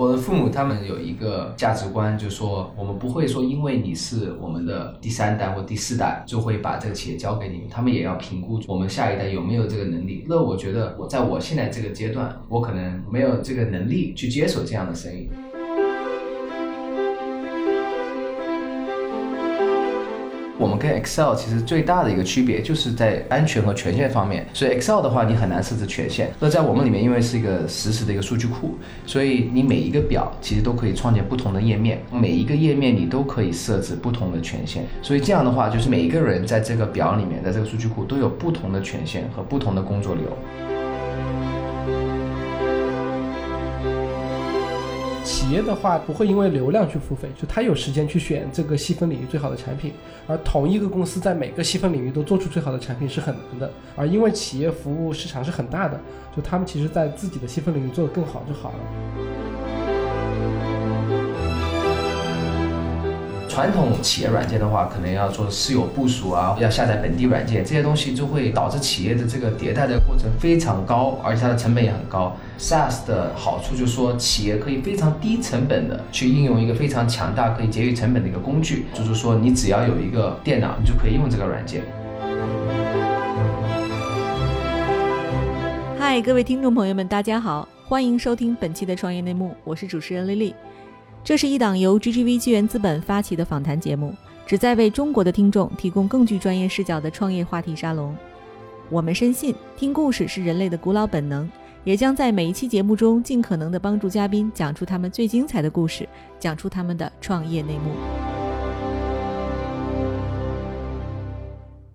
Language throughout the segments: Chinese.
我的父母他们有一个价值观，就说我们不会说因为你是我们的第三代或第四代，就会把这个企业交给你们。他们也要评估我们下一代有没有这个能力。那我觉得我在我现在这个阶段，我可能没有这个能力去接手这样的生意。我们跟 Excel 其实最大的一个区别就是在安全和权限方面。所以 Excel 的话，你很难设置权限。那在我们里面，因为是一个实时的一个数据库，所以你每一个表其实都可以创建不同的页面，每一个页面你都可以设置不同的权限。所以这样的话，就是每一个人在这个表里面，在这个数据库都有不同的权限和不同的工作流。企业的话不会因为流量去付费，就他有时间去选这个细分领域最好的产品，而同一个公司在每个细分领域都做出最好的产品是很难的。而因为企业服务市场是很大的，就他们其实在自己的细分领域做得更好就好了。传统企业软件的话，可能要做私有部署啊，要下载本地软件，这些东西就会导致企业的这个迭代的过程非常高，而且它的成本也很高。SaaS 的好处就是说，企业可以非常低成本的去应用一个非常强大、可以节约成本的一个工具，就是说你只要有一个电脑，你就可以用这个软件。嗨，各位听众朋友们，大家好，欢迎收听本期的创业内幕，我是主持人丽丽。这是一档由 GGV 纪元资本发起的访谈节目，旨在为中国的听众提供更具专业视角的创业话题沙龙。我们深信，听故事是人类的古老本能，也将在每一期节目中尽可能的帮助嘉宾讲出他们最精彩的故事，讲出他们的创业内幕。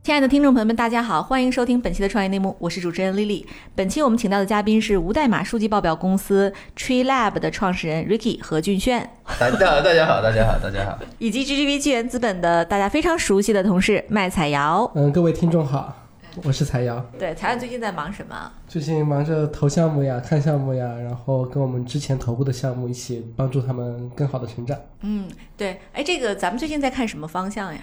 亲爱的听众朋友们，大家好，欢迎收听本期的创业内幕，我是主持人 Lily。本期我们请到的嘉宾是无代码数据报表公司 Tree Lab 的创始人 Ricky 何俊炫。大家好大家好，大家好，大家好。以及 GGV 纪元资本的大家非常熟悉的同事麦彩瑶。嗯，各位听众好，我是彩瑶。对，彩瑶最近在忙什么？最近忙着投项目呀，看项目呀，然后跟我们之前投过的项目一起帮助他们更好的成长。嗯，对。哎，这个咱们最近在看什么方向呀？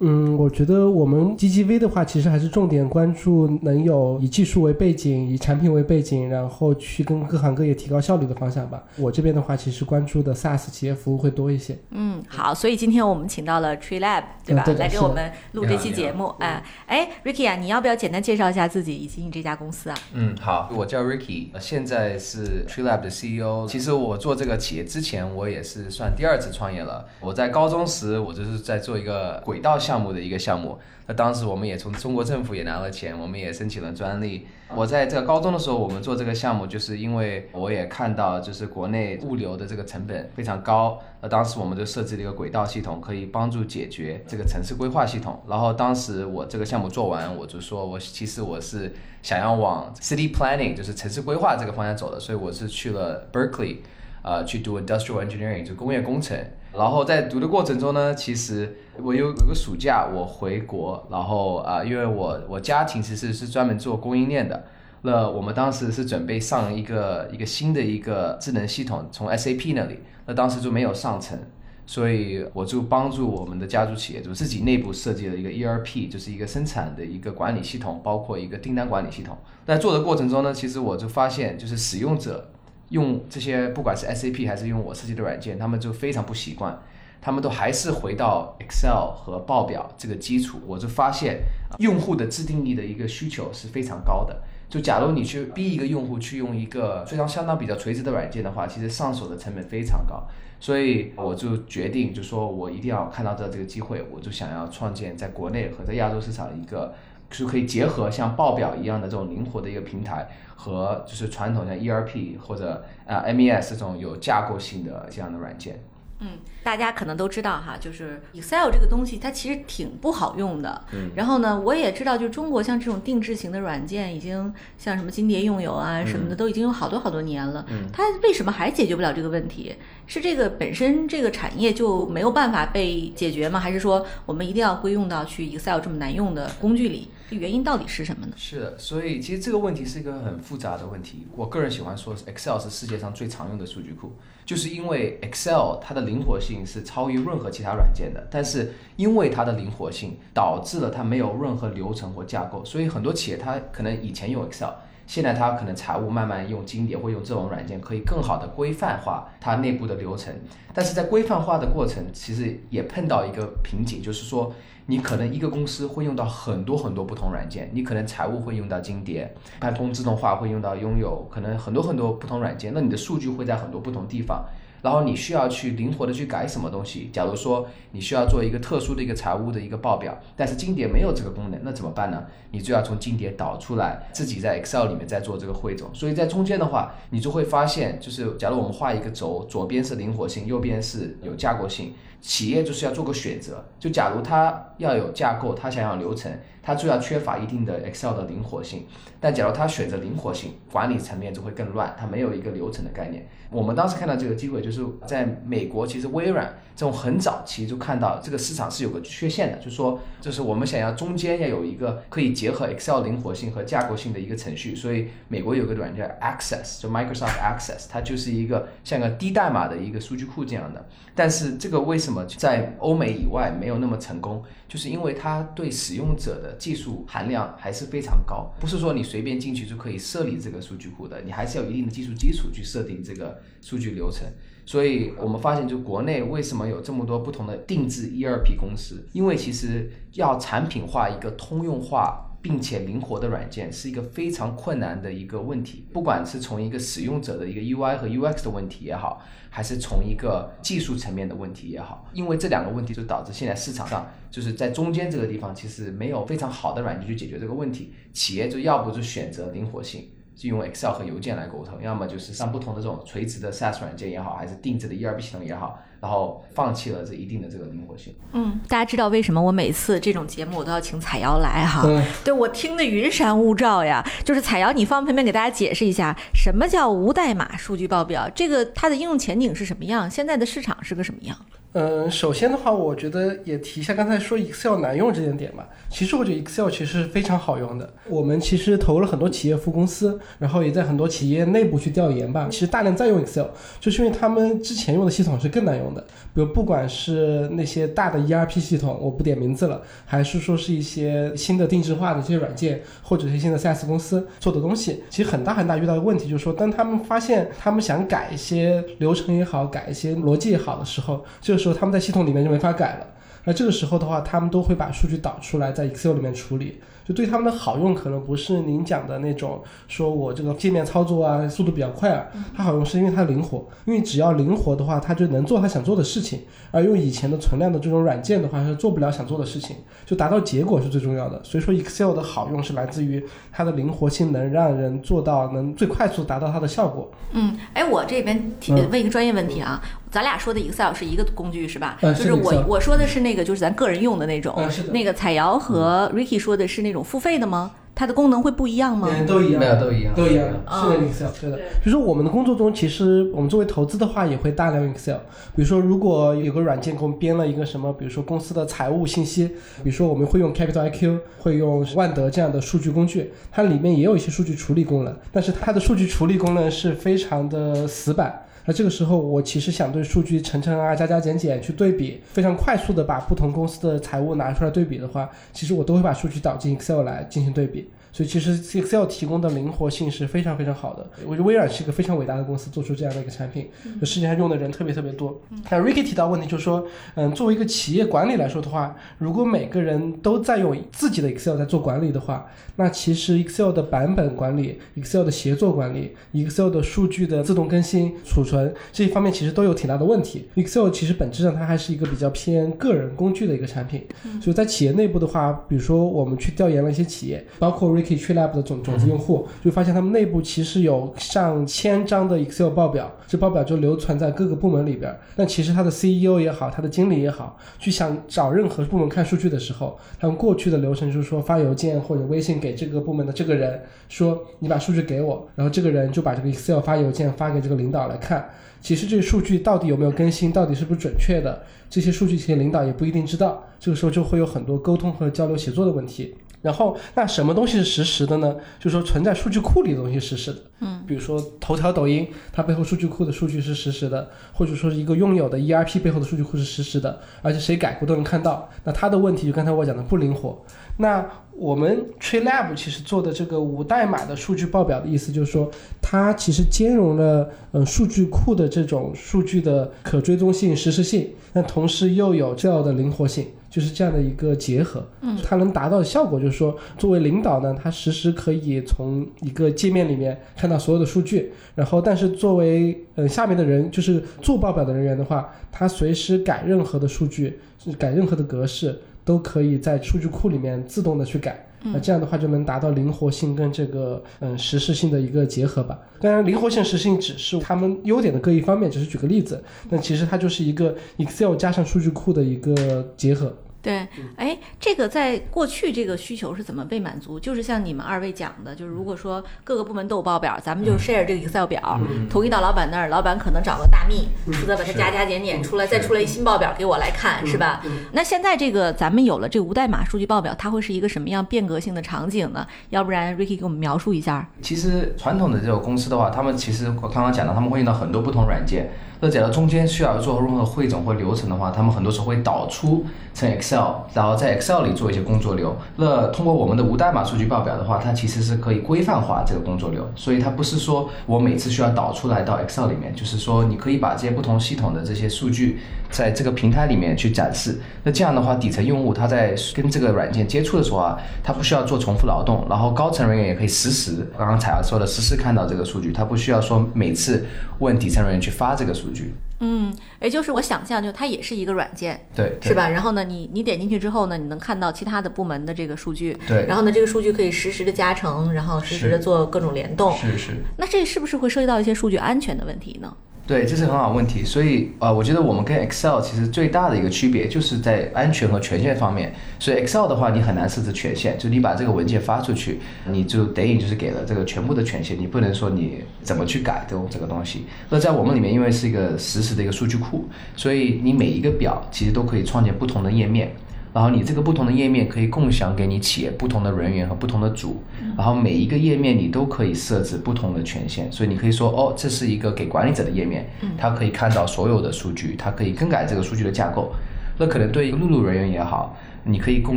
嗯，我觉得我们 GGV 的话，其实还是重点关注能有以技术为背景、以产品为背景，然后去跟各行各业提高效率的方向吧。我这边的话，其实关注的 SaaS 企业服务会多一些。嗯，好，所以今天我们请到了 Tree Lab，对吧？来给我们录这期节目。哎，哎，Ricky 啊，你要不要简单介绍一下自己以及你这家公司啊？嗯，好，我叫 Ricky，现在是 Tree Lab 的 CEO。其实我做这个企业之前，我也是算第二次创业了。我在高中时，我就是在做一个轨道项项目的一个项目，那当时我们也从中国政府也拿了钱，我们也申请了专利。我在这个高中的时候，我们做这个项目，就是因为我也看到，就是国内物流的这个成本非常高。那当时我们就设置了一个轨道系统，可以帮助解决这个城市规划系统。然后当时我这个项目做完，我就说我其实我是想要往 city planning，就是城市规划这个方向走的，所以我是去了 Berkeley，呃，去读 industrial engineering，就工业工程。然后在读的过程中呢，其实我有有个暑假我回国，然后啊，因为我我家庭其实是专门做供应链的，那我们当时是准备上一个一个新的一个智能系统，从 SAP 那里，那当时就没有上成，所以我就帮助我们的家族企业，就自己内部设计了一个 ERP，就是一个生产的一个管理系统，包括一个订单管理系统。在做的过程中呢，其实我就发现，就是使用者。用这些不管是 SAP 还是用我设计的软件，他们就非常不习惯，他们都还是回到 Excel 和报表这个基础。我就发现用户的自定义的一个需求是非常高的。就假如你去逼一个用户去用一个非常相当比较垂直的软件的话，其实上手的成本非常高。所以我就决定，就说我一定要看到这这个机会，我就想要创建在国内和在亚洲市场一个。是可以结合像报表一样的这种灵活的一个平台，和就是传统像 ERP 或者啊 MES 这种有架构性的这样的软件。嗯，大家可能都知道哈，就是 Excel 这个东西它其实挺不好用的。嗯。然后呢，我也知道，就中国像这种定制型的软件，已经像什么金蝶用友啊什么的，都已经有好多好多年了。嗯。它为什么还解决不了这个问题？是这个本身这个产业就没有办法被解决吗？还是说我们一定要归用到去 Excel 这么难用的工具里？这原因到底是什么呢？是的，所以其实这个问题是一个很复杂的问题。我个人喜欢说，Excel 是世界上最常用的数据库，就是因为 Excel 它的灵活性是超于任何其他软件的。但是因为它的灵活性，导致了它没有任何流程或架构，所以很多企业它可能以前用 Excel，现在它可能财务慢慢用金蝶或用这种软件，可以更好的规范化它内部的流程。但是在规范化的过程，其实也碰到一个瓶颈，就是说你可能一个公司会用到很多很多不同软件，你可能财务会用到金蝶，办通自动化会用到拥有，可能很多很多不同软件，那你的数据会在很多不同地方。然后你需要去灵活的去改什么东西。假如说你需要做一个特殊的一个财务的一个报表，但是金蝶没有这个功能，那怎么办呢？你就要从金蝶导出来，自己在 Excel 里面再做这个汇总。所以在中间的话，你就会发现，就是假如我们画一个轴，左边是灵活性，右边是有架构性。企业就是要做个选择，就假如它要有架构，它想要流程，它就要缺乏一定的 Excel 的灵活性。但假如它选择灵活性，管理层面就会更乱，它没有一个流程的概念。我们当时看到这个机会，就是在美国，其实微软这种很早期就看到这个市场是有个缺陷的，就是说，就是我们想要中间要有一个可以结合 Excel 灵活性和架构性的一个程序。所以美国有个软件 Access，就 Microsoft Access，它就是一个像个低代码的一个数据库这样的。但是这个为什么在欧美以外没有那么成功？就是因为它对使用者的技术含量还是非常高，不是说你随便进去就可以设立这个数据库的，你还是要有一定的技术基础去设定这个数据流程。所以我们发现，就国内为什么有这么多不同的定制 ERP 公司？因为其实要产品化一个通用化。并且灵活的软件是一个非常困难的一个问题，不管是从一个使用者的一个 UI 和 UX 的问题也好，还是从一个技术层面的问题也好，因为这两个问题就导致现在市场上就是在中间这个地方，其实没有非常好的软件去解决这个问题，企业就要不就选择灵活性。是用 Excel 和邮件来沟通，要么就是上不同的这种垂直的 SaaS 软件也好，还是定制的 ERP 系统也好，然后放弃了这一定的这个灵活性。嗯，大家知道为什么我每次这种节目我都要请彩瑶来哈？对我听的云山雾罩呀。就是彩瑶，你方便面给大家解释一下，什么叫无代码数据报表？这个它的应用前景是什么样？现在的市场是个什么样？嗯，首先的话，我觉得也提一下刚才说 Excel 难用这点点吧。其实我觉得 Excel 其实是非常好用的。我们其实投了很多企业服务公司，然后也在很多企业内部去调研吧。其实大量在用 Excel，就是因为他们之前用的系统是更难用的。比如不管是那些大的 ERP 系统，我不点名字了，还是说是一些新的定制化的这些软件，或者是新的 SaaS 公司做的东西，其实很大很大遇到的问题就是说，当他们发现他们想改一些流程也好，改一些逻辑也好的时候，就是说他们在系统里面就没法改了，那这个时候的话，他们都会把数据导出来，在 Excel 里面处理。就对他们的好用，可能不是您讲的那种，说我这个界面操作啊，速度比较快啊。它好用是因为它灵活，因为只要灵活的话，它就能做它想做的事情。而用以前的存量的这种软件的话，是做不了想做的事情，就达到结果是最重要的。所以说，Excel 的好用是来自于它的灵活性，能让人做到能最快速达到它的效果。嗯，哎，我这边提问一个专业问题啊。咱俩说的 Excel 是一个工具是吧？嗯，就是我我说的是那个，就是咱个人用的那种。嗯，是的。那个彩瑶和 Ricky 说的是那种付费的吗？它的功能会不一样吗？都一样，没有都一样，都一样。是的，Excel，对的。比如说我们的工作中，其实我们作为投资的话，也会大量用 Excel。比如说，如果有个软件给我们编了一个什么，比如说公司的财务信息，比如说我们会用 Capital IQ，会用万德这样的数据工具，它里面也有一些数据处理功能，但是它的数据处理功能是非常的死板。那这个时候，我其实想对数据乘乘啊、加加减减去对比，非常快速的把不同公司的财务拿出来对比的话，其实我都会把数据导进 Excel 来进行对比。所以其实 Excel 提供的灵活性是非常非常好的。我觉得微软是一个非常伟大的公司，做出这样的一个产品，就世界上用的人特别特别多。那 Ricky 提到问题就是说，嗯，作为一个企业管理来说的话，如果每个人都在用自己的 Excel 在做管理的话，那其实 Excel 的版本管理、Excel 的协作管理、Excel 的数据的自动更新、储存这一方面其实都有挺大的问题。Excel 其实本质上它还是一个比较偏个人工具的一个产品。所以在企业内部的话，比如说我们去调研了一些企业，包括 Ricky。TreeLab 的种种子用户就发现，他们内部其实有上千张的 Excel 报表，这报表就流传在各个部门里边。但其实他的 CEO 也好，他的经理也好，去想找任何部门看数据的时候，他们过去的流程就是说发邮件或者微信给这个部门的这个人，说你把数据给我，然后这个人就把这个 Excel 发邮件发给这个领导来看。其实这个数据到底有没有更新，到底是不是准确的，这些数据其实领导也不一定知道。这个时候就会有很多沟通和交流协作的问题。然后，那什么东西是实时的呢？就是说存在数据库里的东西是实时的。嗯，比如说头条、抖音，它背后数据库的数据是实时的，或者说是一个拥有的 ERP 背后的数据库是实时的，而且谁改过都能看到。那它的问题就刚才我讲的不灵活。那我们 TreeLab 其实做的这个无代码的数据报表的意思就是说，它其实兼容了呃数据库的这种数据的可追踪性、实时性，但同时又有这样的灵活性。就是这样的一个结合，嗯，它能达到的效果就是说，作为领导呢，他实时可以从一个界面里面看到所有的数据，然后但是作为呃下面的人，就是做报表的人员的话，他随时改任何的数据，改任何的格式，都可以在数据库里面自动的去改。那这样的话就能达到灵活性跟这个嗯实时性的一个结合吧。当然，灵活性、实时性只是他们优点的各一方面，只是举个例子。那其实它就是一个 Excel 加上数据库的一个结合。对，哎，这个在过去这个需求是怎么被满足？就是像你们二位讲的，就是如果说各个部门都有报表，咱们就 share 这个 Excel 表，统一到老板那儿，老板可能找个大秘，负责把它加加减减出来，再出来一新报表给我来看，是吧？那现在这个咱们有了这个无代码数据报表，它会是一个什么样变革性的场景呢？要不然 Ricky 给我们描述一下。其实传统的这种公司的话，他们其实我刚刚讲到，他们会用到很多不同软件。那假如中间需要做任何汇总或流程的话，他们很多时候会导出成 Excel，然后在 Excel 里做一些工作流。那通过我们的无代码数据报表的话，它其实是可以规范化这个工作流，所以它不是说我每次需要导出来到 Excel 里面，就是说你可以把这些不同系统的这些数据在这个平台里面去展示。那这样的话，底层用户他在跟这个软件接触的时候啊，他不需要做重复劳动，然后高层人员也可以实时，刚刚彩儿说的实时看到这个数据，他不需要说每次问底层人员去发这个数据。嗯，也就是我想象，就它也是一个软件，对，是吧？然后呢，你你点进去之后呢，你能看到其他的部门的这个数据，对。然后呢，这个数据可以实时的加成，然后实时的做各种联动，是是。那这是不是会涉及到一些数据安全的问题呢？对，这是很好问题，所以呃，我觉得我们跟 Excel 其实最大的一个区别就是在安全和权限方面。所以 Excel 的话，你很难设置权限，就你把这个文件发出去，你就等于就是给了这个全部的权限，你不能说你怎么去改动这个东西。那在我们里面，因为是一个实时的一个数据库，所以你每一个表其实都可以创建不同的页面。然后你这个不同的页面可以共享给你企业不同的人员和不同的组，然后每一个页面你都可以设置不同的权限，所以你可以说哦，这是一个给管理者的页面，他可以看到所有的数据，他可以更改这个数据的架构。那可能对于录入人员也好，你可以共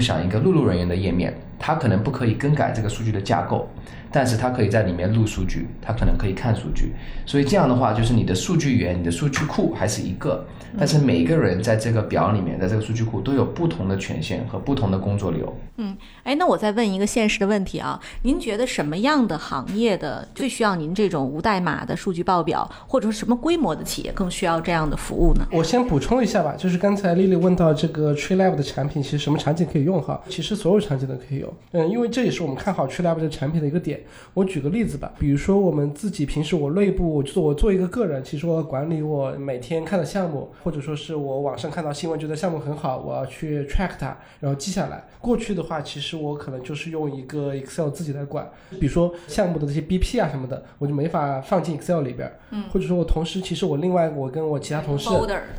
享一个录入人员的页面，他可能不可以更改这个数据的架构，但是它可以在里面录数据，它可能可以看数据。所以这样的话，就是你的数据源、你的数据库还是一个。但是每一个人在这个表里面，在这个数据库都有不同的权限和不同的工作流。嗯，哎，那我再问一个现实的问题啊，您觉得什么样的行业的最需要您这种无代码的数据报表，或者说什么规模的企业更需要这样的服务呢？我先补充一下吧，就是刚才丽丽问到这个 TreeLab 的产品，其实什么场景可以用哈？其实所有场景都可以用。嗯，因为这也是我们看好 TreeLab 这个产品的一个点。我举个例子吧，比如说我们自己平时我内部，就是我做一个个人，其实我管理我每天看的项目，或者说是我。网上看到新闻，觉得项目很好，我要去 track 它，然后记下来。过去的话，其实我可能就是用一个 Excel 自己来管，比如说项目的这些 BP 啊什么的，我就没法放进 Excel 里边。嗯。或者说我同时，其实我另外我跟我其他同事，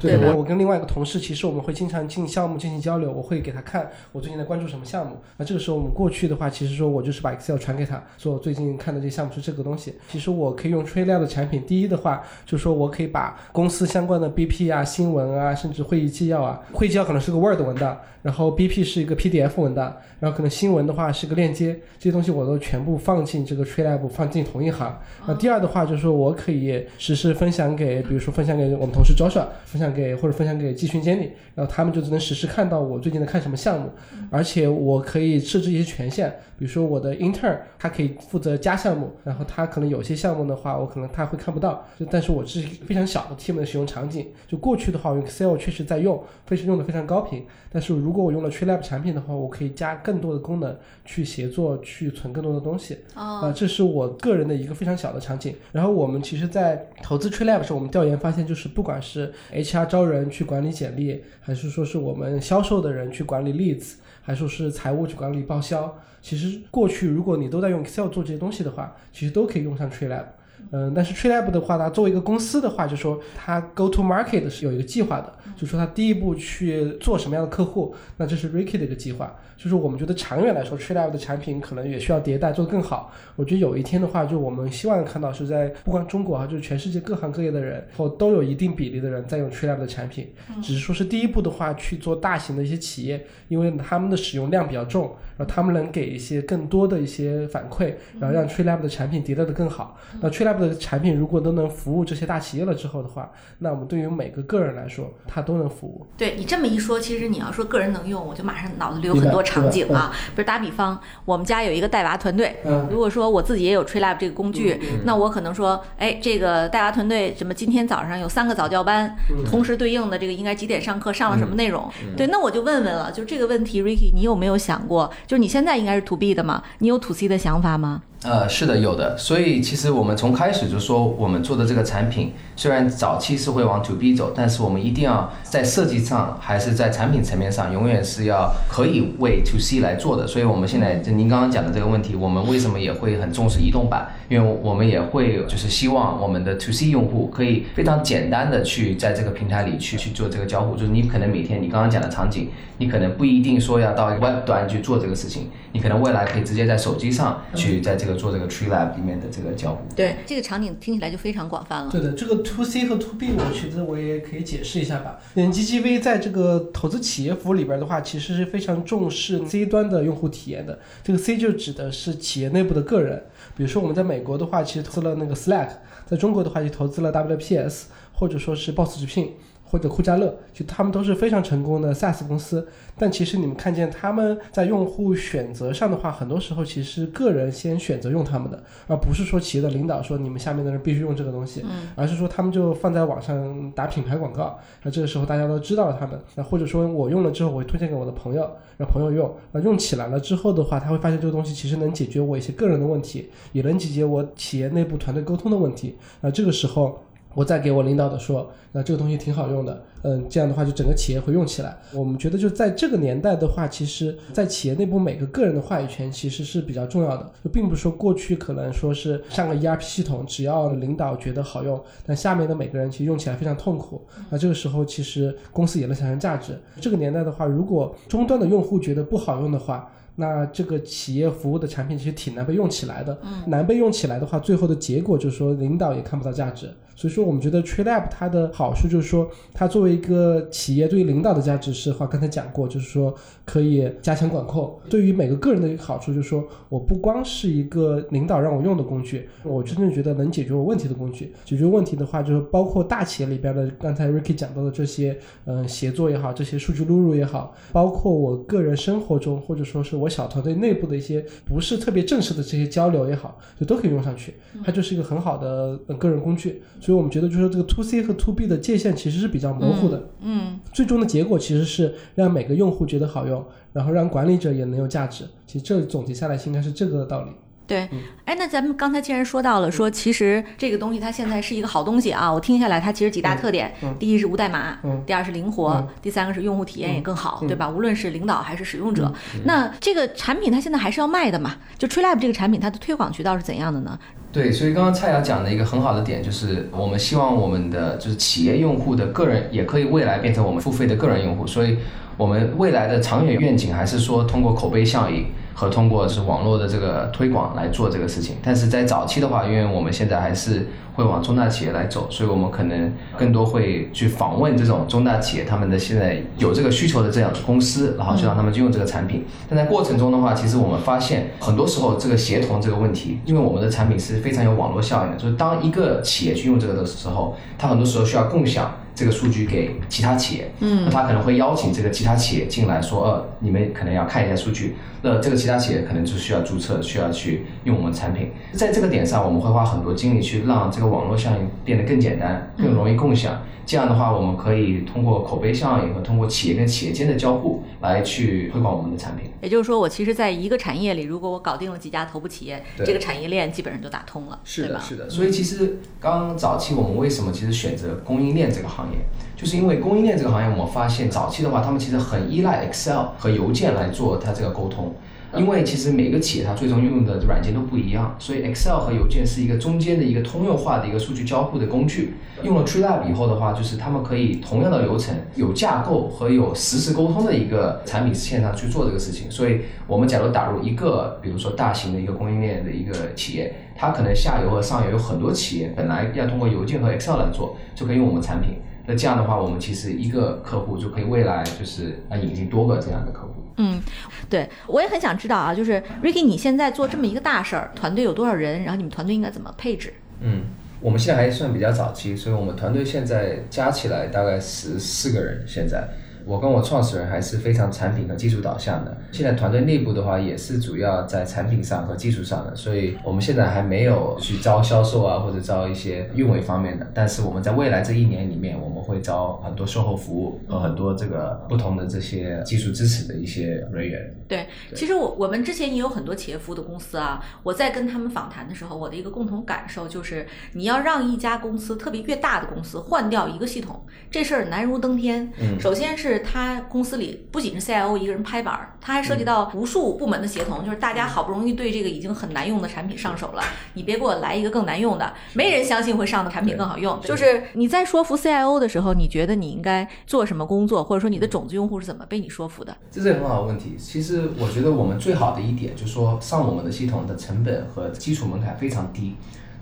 对我我跟另外一个同事，其实我们会经常进项目进行交流，我会给他看我最近在关注什么项目。那这个时候我们过去的话，其实说我就是把 Excel 传给他，说我最近看的这项目是这个东西。其实我可以用吹料的产品，第一的话就是说我可以把公司相关的 BP 啊、新闻啊，甚至会议纪要啊，会议纪要可能是个 Word 文档，然后 BP 是一个 PDF 文档，然后可能新闻的话是个链接，这些东西我都全部放进这个 TreeLab，放进同一行。那第二的话就是说我可以实时分享给，比如说分享给我们同事 Joshua，分享给或者分享给季群经理，然后他们就只能实时看到我最近在看什么项目，而且我可以设置一些权限，比如说我的 intern 他可以负责加项目，然后他可能有些项目的话，我可能他会看不到，就但是我是非常小的 team 的使用场景，就过去的话，用 Excel 确实在用，非常用的非常高频，但是如果我用了 TreeLab 产品的话，我可以加更多的功能去协作，去存更多的东西，啊，这是我个人的一个非常小的场景。然后我们其实，在投资 TreeLab 时，我们调研发现，就是不管是 HR 招人去管理简历，还是说是我们销售的人去管理 leads，还是说是财务去管理报销，其实过去如果你都在用 Excel 做这些东西的话，其实都可以用上 TreeLab。嗯，但是 TreeLab 的话，它作为一个公司的话，就说它 Go to Market 是有一个计划的，就说它第一步去做什么样的客户，那这是 Ricky 的一个计划。就是我们觉得长远来说，TreeLab 的产品可能也需要迭代，做得更好。我觉得有一天的话，就我们希望看到是在不光中国啊，就是全世界各行各业的人，或都有一定比例的人在用 TreeLab 的产品。只是说是第一步的话，去做大型的一些企业，因为他们的使用量比较重，然后他们能给一些更多的一些反馈，然后让 TreeLab 的产品迭代的更好。那 TreeLab 的产品如果都能服务这些大企业了之后的话，那我们对于每个个人来说，它都能服务。对你这么一说，其实你要说个人能用，我就马上脑子里有很多场景啊。比如打比方，我们家有一个带娃团队，如果说我自己也有 TreeLab 这个工具，那我可能说，哎，这个带娃团队什么今天早上有三个早教班，同时对应的这个应该几点上课，上了什么内容？对，那我就问问了，就这个问题，Ricky，你有没有想过？就是你现在应该是 To B 的嘛，你有 To C 的想法吗？呃，是的，有的。所以其实我们从开始就说，我们做的这个产品虽然早期是会往 To B 走，但是我们一定要在设计上还是在产品层面上，永远是要可以为 To C 来做的。所以我们现在就您刚刚讲的这个问题，我们为什么也会很重视移动版？因为我们也会就是希望我们的 To C 用户可以非常简单的去在这个平台里去去做这个交互。就是你可能每天你刚刚讲的场景，你可能不一定说要到 Web 端去做这个事情，你可能未来可以直接在手机上去在这个做这个 Tree Lab 里面的这个交互。对，这个场景听起来就非常广泛了。对的，这个 To C 和 To B，我觉得我也可以解释一下吧。嗯，GGV 在这个投资企业服务里边的话，其实是非常重视 C 端的用户体验的。这个 C 就指的是企业内部的个人，比如说我们在美国的话，其实投资了那个 Slack，在中国的话就投资了 WPS，或者说是 Boss 直聘。或者酷家乐，就他们都是非常成功的 SaaS 公司，但其实你们看见他们在用户选择上的话，很多时候其实个人先选择用他们的，而不是说企业的领导说你们下面的人必须用这个东西，而是说他们就放在网上打品牌广告，那这个时候大家都知道了他们，那或者说我用了之后我会推荐给我的朋友，让朋友用，那用起来了之后的话，他会发现这个东西其实能解决我一些个人的问题，也能解决我企业内部团队沟通的问题，那这个时候。我再给我领导的说，那这个东西挺好用的，嗯，这样的话就整个企业会用起来。我们觉得就在这个年代的话，其实，在企业内部每个个人的话语权其实是比较重要的，就并不是说过去可能说是上个 ERP 系统，只要领导觉得好用，但下面的每个人其实用起来非常痛苦。那这个时候其实公司也能产生价值。这个年代的话，如果终端的用户觉得不好用的话，那这个企业服务的产品其实挺难被用起来的。难被用起来的话，最后的结果就是说领导也看不到价值。所以说，我们觉得 TradeApp 它的好处就是说，它作为一个企业对于领导的价值是话，刚才讲过，就是说可以加强管控。对于每个个人的一个好处就是说，我不光是一个领导让我用的工具，我真正觉得能解决我问题的工具。解决问题的话，就是包括大企业里边的，刚才 Ricky 讲到的这些，嗯，协作也好，这些数据录入也好，包括我个人生活中或者说是我小团队内部的一些不是特别正式的这些交流也好，就都可以用上去。它就是一个很好的个人工具。所以我们觉得，就是这个 to C 和 to B 的界限其实是比较模糊的。嗯，最终的结果其实是让每个用户觉得好用，然后让管理者也能有价值。其实这总结下来应该是这个道理。对，哎，那咱们刚才既然说到了，说其实这个东西它现在是一个好东西啊。我听下来，它其实几大特点：第一是无代码，第二是灵活，第三个是用户体验也更好，对吧？无论是领导还是使用者，那这个产品它现在还是要卖的嘛？就 TreeLab 这个产品，它的推广渠道是怎样的呢？对，所以刚刚蔡瑶讲的一个很好的点就是，我们希望我们的就是企业用户的个人也可以未来变成我们付费的个人用户，所以我们未来的长远愿景还是说通过口碑效应。和通过是网络的这个推广来做这个事情，但是在早期的话，因为我们现在还是会往中大企业来走，所以我们可能更多会去访问这种中大企业，他们的现在有这个需求的这样的公司，然后就让他们去用这个产品。但在过程中的话，其实我们发现很多时候这个协同这个问题，因为我们的产品是非常有网络效应的，就是当一个企业去用这个的时候，它很多时候需要共享。这个数据给其他企业，嗯，那他可能会邀请这个其他企业进来说，呃，你们可能要看一下数据，那这个其他企业可能就需要注册，需要去用我们产品。在这个点上，我们会花很多精力去让这个网络效应变得更简单，更容易共享。这样的话，我们可以通过口碑效应和通过企业跟企业间的交互来去推广我们的产品。也就是说，我其实在一个产业里，如果我搞定了几家头部企业，这个产业链基本上就打通了，是的，是的。所以其实刚早期我们为什么其实选择供应链这个行业，就是因为供应链这个行业，我们发现早期的话，他们其实很依赖 Excel 和邮件来做它这个沟通。因为其实每个企业它最终用的软件都不一样，所以 Excel 和邮件是一个中间的一个通用化的一个数据交互的工具。用了 TreeLab 以后的话，就是他们可以同样的流程有架构和有实时沟通的一个产品线上去做这个事情。所以我们假如打入一个，比如说大型的一个供应链的一个企业，它可能下游和上游有很多企业本来要通过邮件和 Excel 来做，就可以用我们产品。那这样的话，我们其实一个客户就可以未来就是啊引进多个这样的客户。嗯，对，我也很想知道啊，就是 Ricky，你现在做这么一个大事儿，团队有多少人？然后你们团队应该怎么配置？嗯，我们现在还算比较早期，所以我们团队现在加起来大概十四个人。现在。我跟我创始人还是非常产品和技术导向的。现在团队内部的话，也是主要在产品上和技术上的，所以我们现在还没有去招销售啊，或者招一些运维方面的。但是我们在未来这一年里面，我们会招很多售后服务和很多这个不同的这些技术支持的一些人员。对，其实我我们之前也有很多企业服务的公司啊，我在跟他们访谈的时候，我的一个共同感受就是，你要让一家公司，特别越大的公司换掉一个系统，这事儿难如登天。嗯，首先是他公司里不仅是 CIO 一个人拍板儿，他还涉及到无数部门的协同，就是大家好不容易对这个已经很难用的产品上手了，你别给我来一个更难用的，没人相信会上的产品更好用。就是你在说服 CIO 的时候，你觉得你应该做什么工作，或者说你的种子用户是怎么被你说服的？这是很好的问题。其实我觉得我们最好的一点就是说，上我们的系统的成本和基础门槛非常低。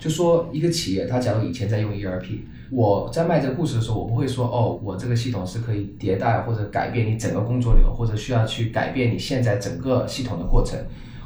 就说一个企业，它假如以前在用 ERP。我在卖这个故事的时候，我不会说哦，我这个系统是可以迭代或者改变你整个工作流，或者需要去改变你现在整个系统的过程。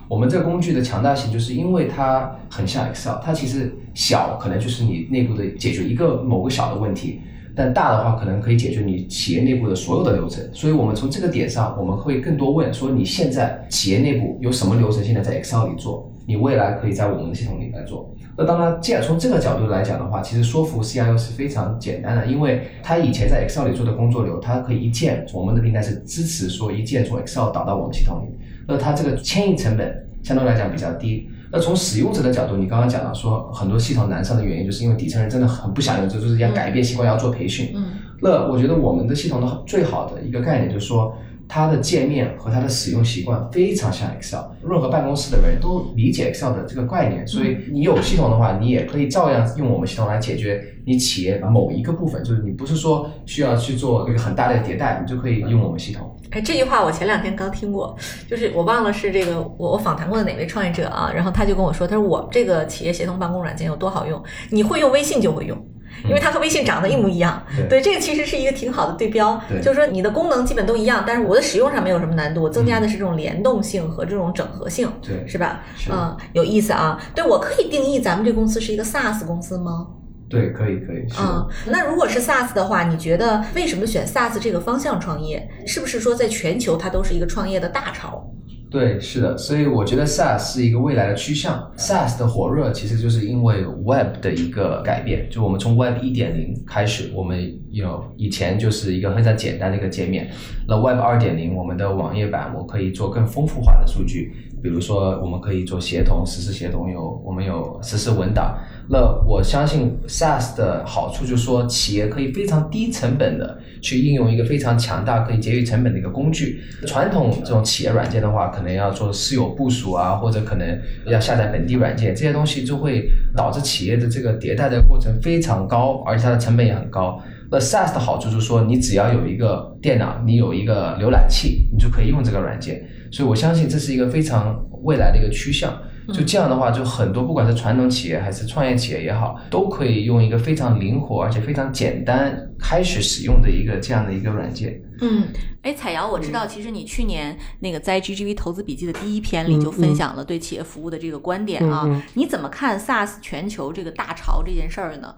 我们这个工具的强大性，就是因为它很像 Excel，它其实小可能就是你内部的解决一个某个小的问题，但大的话可能可以解决你企业内部的所有的流程。所以我们从这个点上，我们会更多问说你现在企业内部有什么流程，现在在 Excel 里做，你未来可以在我们的系统里来做。那当然，既然从这个角度来讲的话，其实说服 CIO 是非常简单的，因为他以前在 Excel 里做的工作流，他可以一键，我们的平台是支持说一键从 Excel 导到我们系统里，那它这个迁移成本相对来讲比较低。那从使用者的角度，你刚刚讲到说很多系统难上的原因，就是因为底层人真的很不想用，就是要改变习惯，要做培训。嗯，那我觉得我们的系统的最好的一个概念就是说。它的界面和它的使用习惯非常像 Excel，任何办公室的人都理解 Excel 的这个概念，所以你有系统的话，你也可以照样用我们系统来解决你企业某一个部分，就是你不是说需要去做一个很大的迭代，你就可以用我们系统。哎，这句话我前两天刚听过，就是我忘了是这个我我访谈过的哪位创业者啊，然后他就跟我说，他说我这个企业协同办公软件有多好用，你会用微信就会用。因为它和微信长得一模一样，对这个其实是一个挺好的对标，就是说你的功能基本都一样，但是我的使用上没有什么难度，增加的是这种联动性和这种整合性，对，是吧？嗯，有意思啊。对我可以定义咱们这公司是一个 SaaS 公司吗？对，可以，可以。嗯，那如果是 SaaS 的话，你觉得为什么选 SaaS 这个方向创业？是不是说在全球它都是一个创业的大潮？对，是的，所以我觉得 SaaS 是一个未来的趋向。SaaS 的火热其实就是因为 Web 的一个改变，就我们从 Web 一点零开始，我们有以前就是一个非常简单的一个界面。那 Web 二点零，我们的网页版我可以做更丰富化的数据，比如说我们可以做协同、实时协同，有我们有实时文档。那我相信 SaaS 的好处就是说，企业可以非常低成本的去应用一个非常强大、可以节约成本的一个工具。传统这种企业软件的话，可能要做私有部署啊，或者可能要下载本地软件，这些东西就会导致企业的这个迭代的过程非常高，而且它的成本也很高。那 SaaS 的好处就是说，你只要有一个电脑，你有一个浏览器，你就可以用这个软件。所以我相信这是一个非常未来的一个趋向。就这样的话，就很多不管是传统企业还是创业企业也好，都可以用一个非常灵活而且非常简单开始使用的一个这样的一个软件。嗯，哎，彩瑶，我知道，其实你去年那个在 GGV 投资笔记的第一篇里就分享了对企业服务的这个观点啊，你怎么看 SaaS 全球这个大潮这件事儿呢？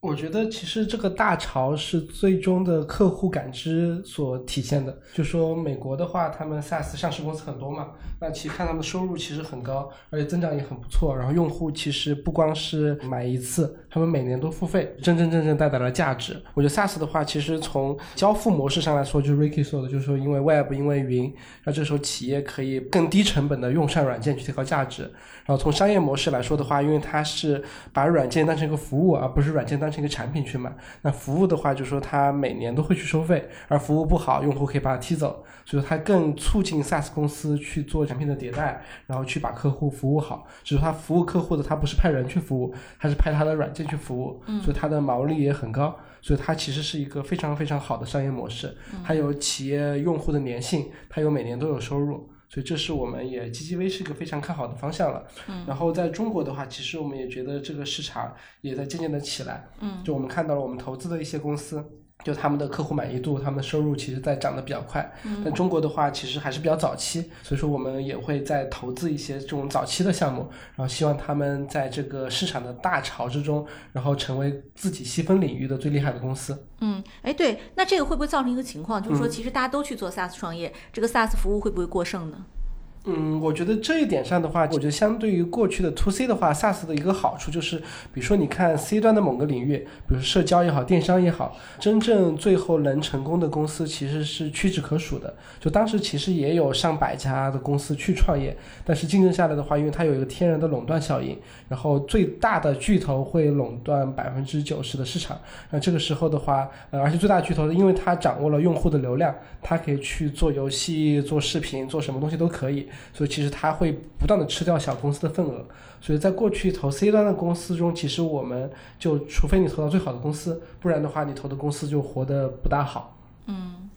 我觉得其实这个大潮是最终的客户感知所体现的。就说美国的话，他们 SaaS 上市公司很多嘛，那其实看他们的收入其实很高，而且增长也很不错。然后用户其实不光是买一次，他们每年都付费，真真正正带来了价值。我觉得 SaaS 的话，其实从交付模式上来说，就是 Ricky 说的，就是说因为 Web，因为云，那这时候企业可以更低成本的用上软件去提高价值。然后从商业模式来说的话，因为它是把软件当成一个服务，而不是软件当成一个产品去买。那服务的话，就是说它每年都会去收费，而服务不好，用户可以把它踢走。所以它更促进 SaaS 公司去做产品的迭代，然后去把客户服务好。只是他服务客户的，他不是派人去服务，他是派他的软件去服务，所以他的毛利也很高。所以它其实是一个非常非常好的商业模式，还有企业用户的粘性，它有每年都有收入。所以这是我们也 GGV 是一个非常看好的方向了。嗯，然后在中国的话，其实我们也觉得这个市场也在渐渐的起来。嗯，就我们看到了我们投资的一些公司。就他们的客户满意度，他们的收入其实在涨得比较快。但中国的话，其实还是比较早期，所以说我们也会在投资一些这种早期的项目，然后希望他们在这个市场的大潮之中，然后成为自己细分领域的最厉害的公司。嗯，哎，对，那这个会不会造成一个情况，就是说其实大家都去做 SaaS 创业，这个 SaaS 服务会不会过剩呢？嗯，我觉得这一点上的话，我觉得相对于过去的 To C 的话，SaaS 的一个好处就是，比如说你看 C 端的某个领域，比如社交也好，电商也好，真正最后能成功的公司其实是屈指可数的。就当时其实也有上百家的公司去创业，但是竞争下来的话，因为它有一个天然的垄断效应，然后最大的巨头会垄断百分之九十的市场。那这个时候的话，呃，而且最大巨头因为它掌握了用户的流量，它可以去做游戏、做视频、做什么东西都可以。所以其实它会不断的吃掉小公司的份额，所以在过去投 C 端的公司中，其实我们就除非你投到最好的公司，不然的话你投的公司就活得不大好。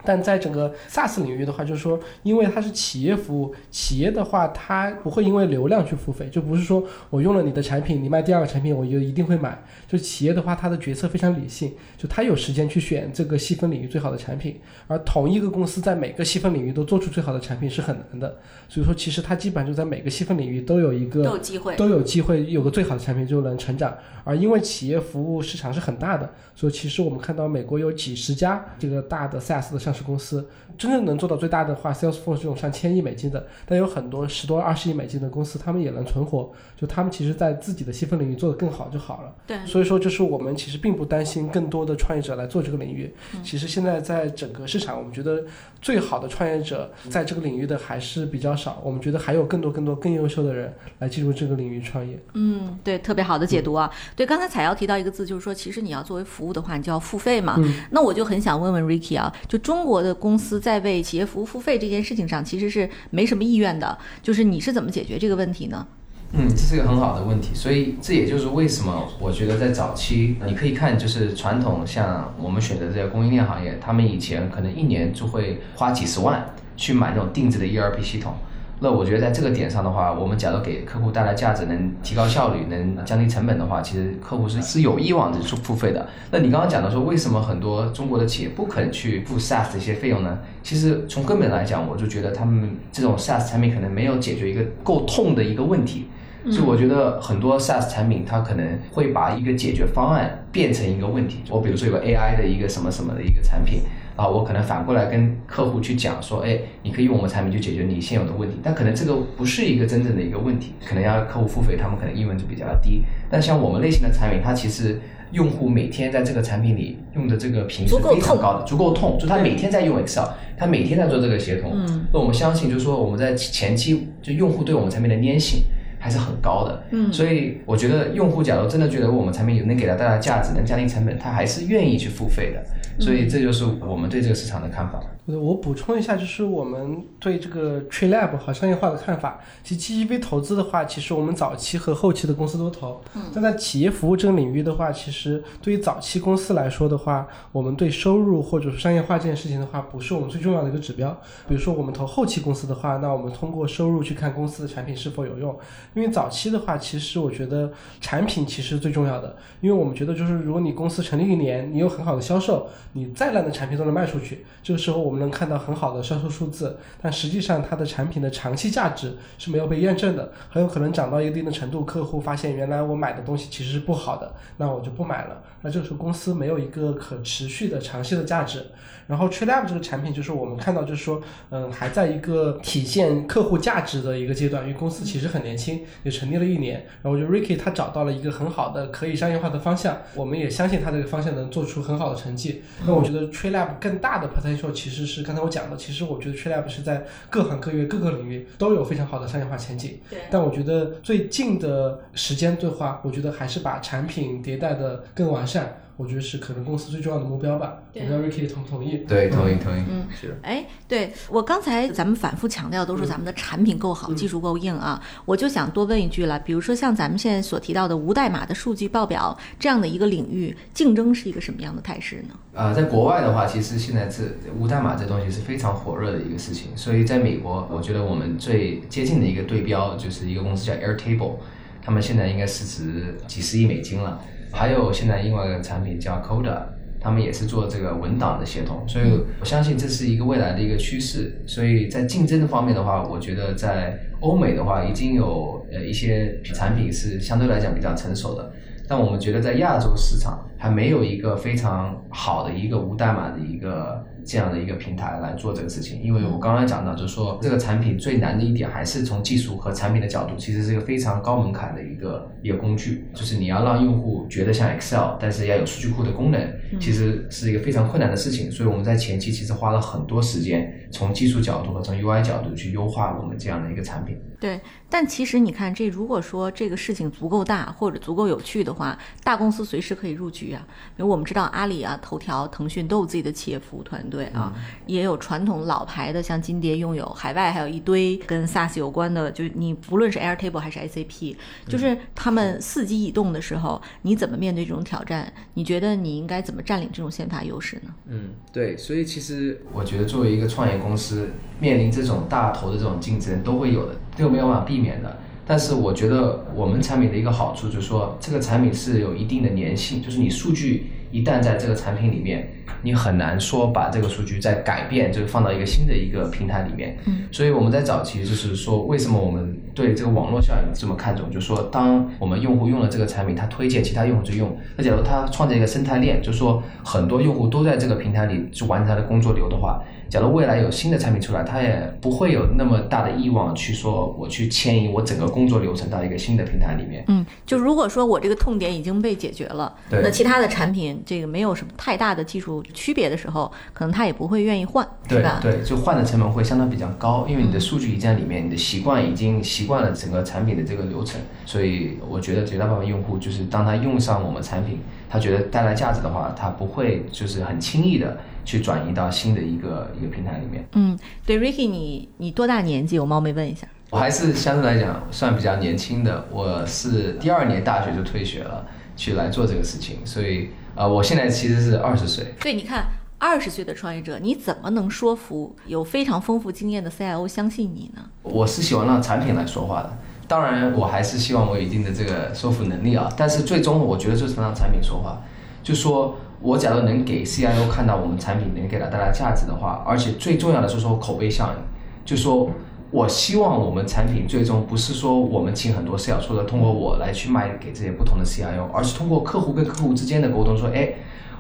嗯。但在整个 SaaS 领域的话，就是说，因为它是企业服务，企业的话，它不会因为流量去付费，就不是说我用了你的产品，你卖第二个产品，我就一定会买。就企业的话，它的决策非常理性，就它有时间去选这个细分领域最好的产品，而同一个公司在每个细分领域都做出最好的产品是很难的。所以说，其实它基本上就在每个细分领域都有一个都有机会，都有机会有个最好的产品就能成长。而因为企业服务市场是很大的，所以其实我们看到美国有几十家这个大的 SaaS 的上市公司。真正能做到最大的话，Salesforce 这种上千亿美金的，但有很多十多二十亿美金的公司，他们也能存活。就他们其实，在自己的细分领域做得更好就好了。对，所以说就是我们其实并不担心更多的创业者来做这个领域。其实现在在整个市场，我们觉得最好的创业者在这个领域的还是比较少。我们觉得还有更多更多更优秀的人来进入这个领域创业。嗯，对，特别好的解读啊。对，刚才采瑶提到一个字，就是说，其实你要作为服务的话，你就要付费嘛。那我就很想问问 Ricky 啊，就中中国的公司。在为企业服务付费这件事情上，其实是没什么意愿的。就是你是怎么解决这个问题呢？嗯，这是一个很好的问题。所以这也就是为什么我觉得在早期，你可以看，就是传统像我们选择这些供应链行业，他们以前可能一年就会花几十万去买那种定制的 ERP 系统。那我觉得在这个点上的话，我们假如给客户带来价值，能提高效率，能降低成本的话，其实客户是是有意往的去付费的。那你刚刚讲的说，为什么很多中国的企业不肯去付 SaaS 这些费用呢？其实从根本来讲，我就觉得他们这种 SaaS 产品可能没有解决一个够痛的一个问题。所以我觉得很多 SaaS 产品，它可能会把一个解决方案变成一个问题。我比如说有个 AI 的一个什么什么的一个产品。啊，我可能反过来跟客户去讲说，哎，你可以用我们产品去解决你现有的问题，但可能这个不是一个真正的一个问题，可能要客户付费，他们可能意愿就比较低。但像我们类型的产品，它其实用户每天在这个产品里用的这个频率是非常高的，足够痛，就他每天在用 Excel，他每天在做这个协同。嗯，那我们相信，就是说我们在前期就用户对我们产品的粘性。还是很高的，嗯，所以我觉得用户假如真的觉得我们产品有能给他带来价值，能降低成本，他还是愿意去付费的。所以这就是我们对这个市场的看法。我补充一下，就是我们对这个 Tree Lab 和商业化的看法。其实 GGV 投资的话，其实我们早期和后期的公司都投。但在企业服务这个领域的话，其实对于早期公司来说的话，我们对收入或者是商业化这件事情的话，不是我们最重要的一个指标。比如说我们投后期公司的话，那我们通过收入去看公司的产品是否有用。因为早期的话，其实我觉得产品其实最重要的。因为我们觉得就是如果你公司成立一年，你有很好的销售，你再烂的产品都能卖出去，这个时候我我们能看到很好的销售数字，但实际上它的产品的长期价值是没有被验证的，很有可能涨到一定的程度，客户发现原来我买的东西其实是不好的，那我就不买了，那这个时候公司没有一个可持续的长期的价值。然后 TreeLab 这个产品就是我们看到就是说，嗯，还在一个体现客户价值的一个阶段，因为公司其实很年轻，也成立了一年。然后我觉得 Ricky 他找到了一个很好的可以商业化的方向，我们也相信他这个方向能做出很好的成绩。那我觉得 TreeLab 更大的 potential 其实是刚才我讲的，其实我觉得 TreeLab 是在各行各业各个领域都有非常好的商业化前景。对。但我觉得最近的时间对话，我觉得还是把产品迭代的更完善。我觉得是可能公司最重要的目标吧。我不知道 Ricky 同不同意？对，同意同意，嗯是的。哎，对我刚才咱们反复强调都是咱们的产品够好，技术够硬啊，我就想多问一句了，比如说像咱们现在所提到的无代码的数据报表这样的一个领域，竞争是一个什么样的态势呢？呃，在国外的话，其实现在这无代码这东西是非常火热的一个事情，所以在美国，我觉得我们最接近的一个对标就是一个公司叫 Airtable，他们现在应该市值几十亿美金了。还有现在另外一个产品叫 Coda，他们也是做这个文档的协同，所以我相信这是一个未来的一个趋势。所以在竞争的方面的话，我觉得在欧美的话已经有呃一些产品是相对来讲比较成熟的。但我们觉得在亚洲市场还没有一个非常好的一个无代码的一个这样的一个平台来做这个事情，因为我刚刚讲到，就是说这个产品最难的一点还是从技术和产品的角度，其实是一个非常高门槛的一个一个工具，就是你要让用户觉得像 Excel，但是要有数据库的功能，其实是一个非常困难的事情。所以我们在前期其实花了很多时间，从技术角度和从 UI 角度去优化我们这样的一个产品。对，但其实你看，这如果说这个事情足够大或者足够有趣的话，大公司随时可以入局啊。比如我们知道阿里啊、头条、腾讯都有自己的企业服务团队啊，也有传统老牌的，像金蝶拥有，海外还有一堆跟 SaaS 有关的，就你不论是 Airtable 还是 SAP，就是他们伺机移动的时候，你怎么面对这种挑战？你觉得你应该怎么占领这种先发优势呢？嗯，对，所以其实我觉得作为一个创业公司，面临这种大头的这种竞争都会有的，这个没有办法避免的。但是我觉得我们产品的一个好处就是说，这个产品是有一定的粘性，就是你数据一旦在这个产品里面，你很难说把这个数据再改变，就是放到一个新的一个平台里面。嗯，所以我们在早期就是说，为什么我们对这个网络效应这么看重？就是说，当我们用户用了这个产品，他推荐其他用户去用，那假如他创建一个生态链，就是说很多用户都在这个平台里去完成他的工作流的话，假如未来有新的产品出来，他也不会有那么大的欲望去说我去迁移我整个工作流程到一个新的平台里面。嗯，就如果说我这个痛点已经被解决了，那其他的产品这个没有什么太大的技术区别的时候，可能他也不会愿意换，对吧？对对，就换的成本会相当比较高，因为你的数据已经在里面，你的习惯已经习惯了整个产品的这个流程，所以我觉得绝大部分用户就是当他用上我们产品，他觉得带来价值的话，他不会就是很轻易的去转移到新的一个一个平台里面。嗯，对，Ricky，你你多大年纪？我冒昧问一下。我还是相对来讲算比较年轻的，我是第二年大学就退学了，去来做这个事情，所以呃，我现在其实是二十岁。对，你看，二十岁的创业者，你怎么能说服有非常丰富经验的 CIO 相信你呢？我是喜欢让产品来说话的，当然我还是希望我有一定的这个说服能力啊。但是最终我觉得就是让产品说话，就说我假如能给 CIO 看到我们产品能给他带来价值的话，而且最重要的是说口碑效应，就说我希望我们产品最终不是说我们请很多 sales 或者通过我来去卖给这些不同的 CIO，而是通过客户跟客户之间的沟通说，哎。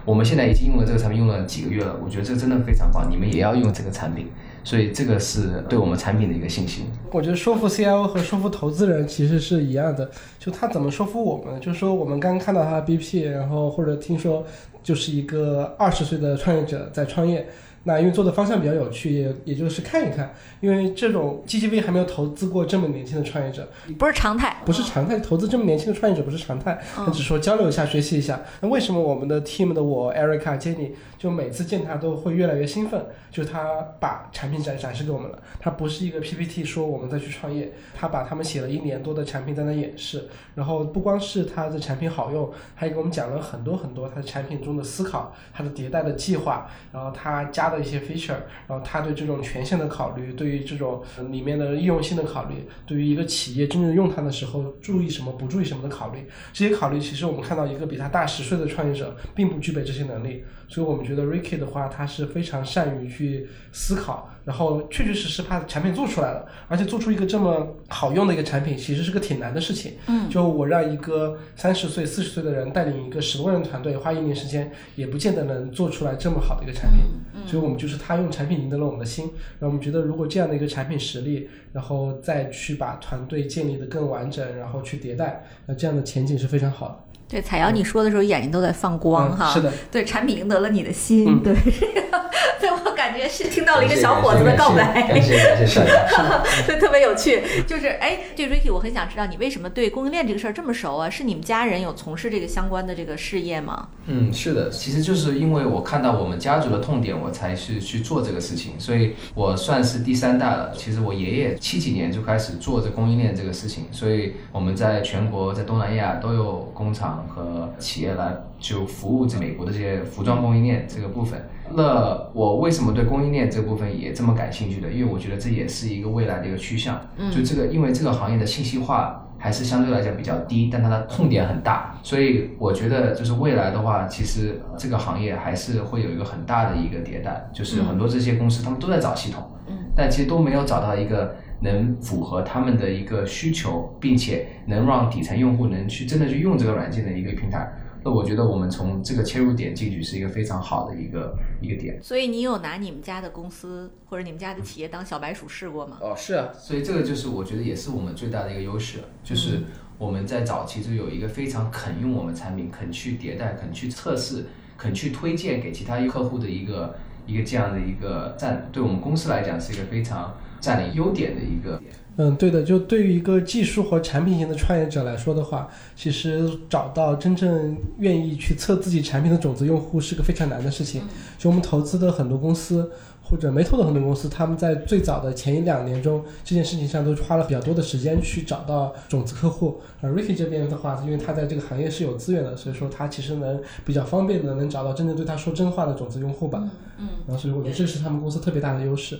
我们现在已经用了这个产品用了几个月了，我觉得这真的非常棒，你们也要用这个产品，所以这个是对我们产品的一个信心。我觉得说服 CIO 和说服投资人其实是一样的，就他怎么说服我们，就是说我们刚看到他的 BP，然后或者听说就是一个二十岁的创业者在创业。那因为做的方向比较有趣，也也就是看一看，因为这种 GGV 还没有投资过这么年轻的创业者，不是常态，不是常态，投资这么年轻的创业者不是常态，只是说交流一下、学习一下。那为什么我们的 team 的我 Erica、Jenny 就每次见他都会越来越兴奋？就是他把产品展展示给我们了，他不是一个 PPT 说我们再去创业，他把他们写了一年多的产品在那演示，然后不光是他的产品好用，还给我们讲了很多很多他的产品中的思考，他的迭代的计划，然后他加的一些 feature，然后他对这种权限的考虑，对于这种里面的易用性的考虑，对于一个企业真正用它的时候注意什么不注意什么的考虑，这些考虑其实我们看到一个比他大十岁的创业者并不具备这些能力，所以我们觉得 Ricky 的话，他是非常善于去思考，然后确确实实把产品做出来了，而且做出一个这么好用的一个产品，其实是个挺难的事情。嗯，就我让一个三十岁、四十岁的人带领一个十多人团队，花一年时间，也不见得能做出来这么好的一个产品。嗯所以我们就是他用产品赢得了我们的心，然后我们觉得如果这样的一个产品实力，然后再去把团队建立的更完整，然后去迭代，那这样的前景是非常好的。对，彩瑶，你说的时候眼睛都在放光哈。嗯是的，对，产品赢得了你的心，嗯。对，这个对我感觉是听到了一个小伙子的告白，感谢感谢善良。对，特别有趣。就是哎，这 Ricky，我很想知道你为什么对供应链这个事儿这么熟啊？是你们家人有从事这个相关的这个事业吗？嗯，是的，其实就是因为我看到我们家族的痛点，我才是去做这个事情，所以我算是第三代了。其实我爷爷七几年就开始做这供应链这个事情，所以我们在全国在东南亚都有工厂和企业来就服务这美国的这些服装供应链这个部分。那我为什么对供应链这部分也这么感兴趣的？因为我觉得这也是一个未来的一个趋向。嗯就这个，因为这个行业的信息化还是相对来讲比较低，但它的痛点很大，所以我觉得就是未来的话，其实这个行业还是会有一个很大的一个迭代。就是很多这些公司他们都在找系统，嗯但其实都没有找到一个能符合他们的一个需求，并且能让底层用户能去真的去用这个软件的一个平台。那我觉得我们从这个切入点进去是一个非常好的一个一个点。所以你有拿你们家的公司或者你们家的企业当小白鼠试过吗？哦，是啊，所以这个就是我觉得也是我们最大的一个优势，就是我们在早期就有一个非常肯用我们产品、肯去迭代、肯去测试、肯去推荐给其他客户的一个一个这样的一个占，对我们公司来讲是一个非常占领优点的一个。嗯，对的，就对于一个技术和产品型的创业者来说的话，其实找到真正愿意去测自己产品的种子用户是个非常难的事情。就我们投资的很多公司，或者没投的很多公司，他们在最早的前一两年中，这件事情上都花了比较多的时间去找到种子客户。而 Ricky 这边的话，因为他在这个行业是有资源的，所以说他其实能比较方便的能找到真正对他说真话的种子用户吧。嗯，然后所以我觉得这是他们公司特别大的优势。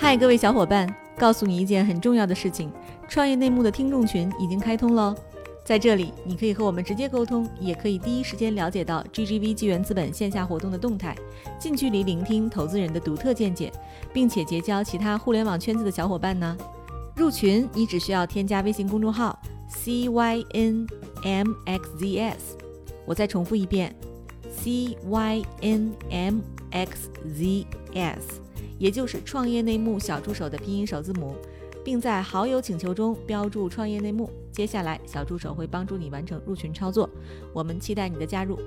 嗨，各位小伙伴，告诉你一件很重要的事情：创业内幕的听众群已经开通喽。在这里，你可以和我们直接沟通，也可以第一时间了解到 GGV 纪元资本线下活动的动态，近距离聆听投资人的独特见解，并且结交其他互联网圈子的小伙伴呢。入群，你只需要添加微信公众号 CYNMXZS，我再重复一遍，CYNMXZS。也就是创业内幕小助手的拼音首字母，并在好友请求中标注“创业内幕”。接下来，小助手会帮助你完成入群操作。我们期待你的加入。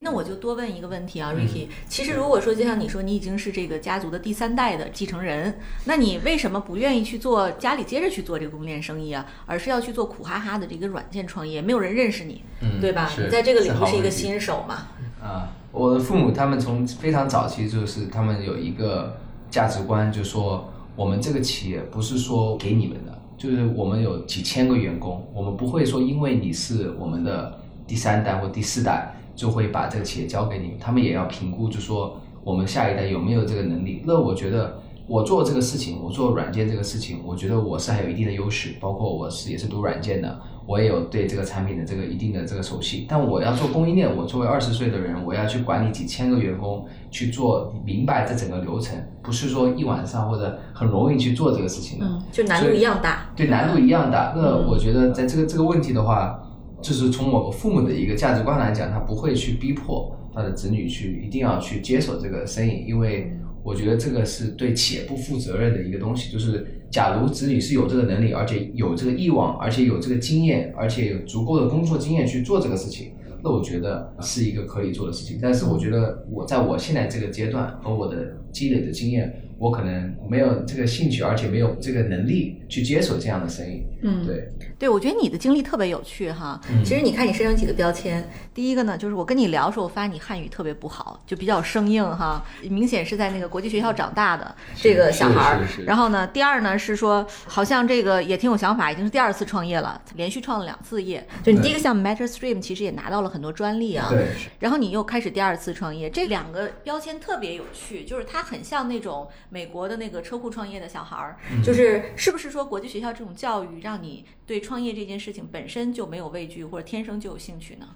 那我就多问一个问题啊，Ricky。其实如果说就像你说，你已经是这个家族的第三代的继承人，那你为什么不愿意去做家里接着去做这个供应链生意啊？而是要去做苦哈哈的这个软件创业？没有人认识你，对吧？你在这个领域是一个新手嘛？啊。我的父母他们从非常早期就是他们有一个价值观，就说我们这个企业不是说给你们的，就是我们有几千个员工，我们不会说因为你是我们的第三代或第四代就会把这个企业交给你们，他们也要评估，就说我们下一代有没有这个能力。那我觉得我做这个事情，我做软件这个事情，我觉得我是还有一定的优势，包括我是也是读软件的。我也有对这个产品的这个一定的这个熟悉，但我要做供应链，我作为二十岁的人，我要去管理几千个员工，去做明白这整个流程，不是说一晚上或者很容易去做这个事情的，嗯，就难度一样大，对，难度一样大。那我觉得在这个这个问题的话，就是从我父母的一个价值观来讲，他不会去逼迫他的子女去一定要去接手这个生意，因为我觉得这个是对企业不负责任的一个东西，就是。假如子女是有这个能力，而且有这个欲望，而且有这个经验，而且有足够的工作经验去做这个事情，那我觉得是一个可以做的事情。但是我觉得我在我现在这个阶段和我的积累的经验。我可能没有这个兴趣，而且没有这个能力去接手这样的生意。嗯，对，对，我觉得你的经历特别有趣哈。其实你看你身上几个标签，第一个呢，就是我跟你聊的时候，我发现你汉语特别不好，就比较生硬哈，明显是在那个国际学校长大的这个小孩儿。然后呢，第二呢是说，好像这个也挺有想法，已经是第二次创业了，连续创了两次业。就你第一个项目 MetaStream，其实也拿到了很多专利啊。对。然后你又开始第二次创业，这两个标签特别有趣，就是它很像那种。美国的那个车库创业的小孩儿，就是是不是说说国际学校这种教育让你对创业这件事情本身就没有畏惧，或者天生就有兴趣呢？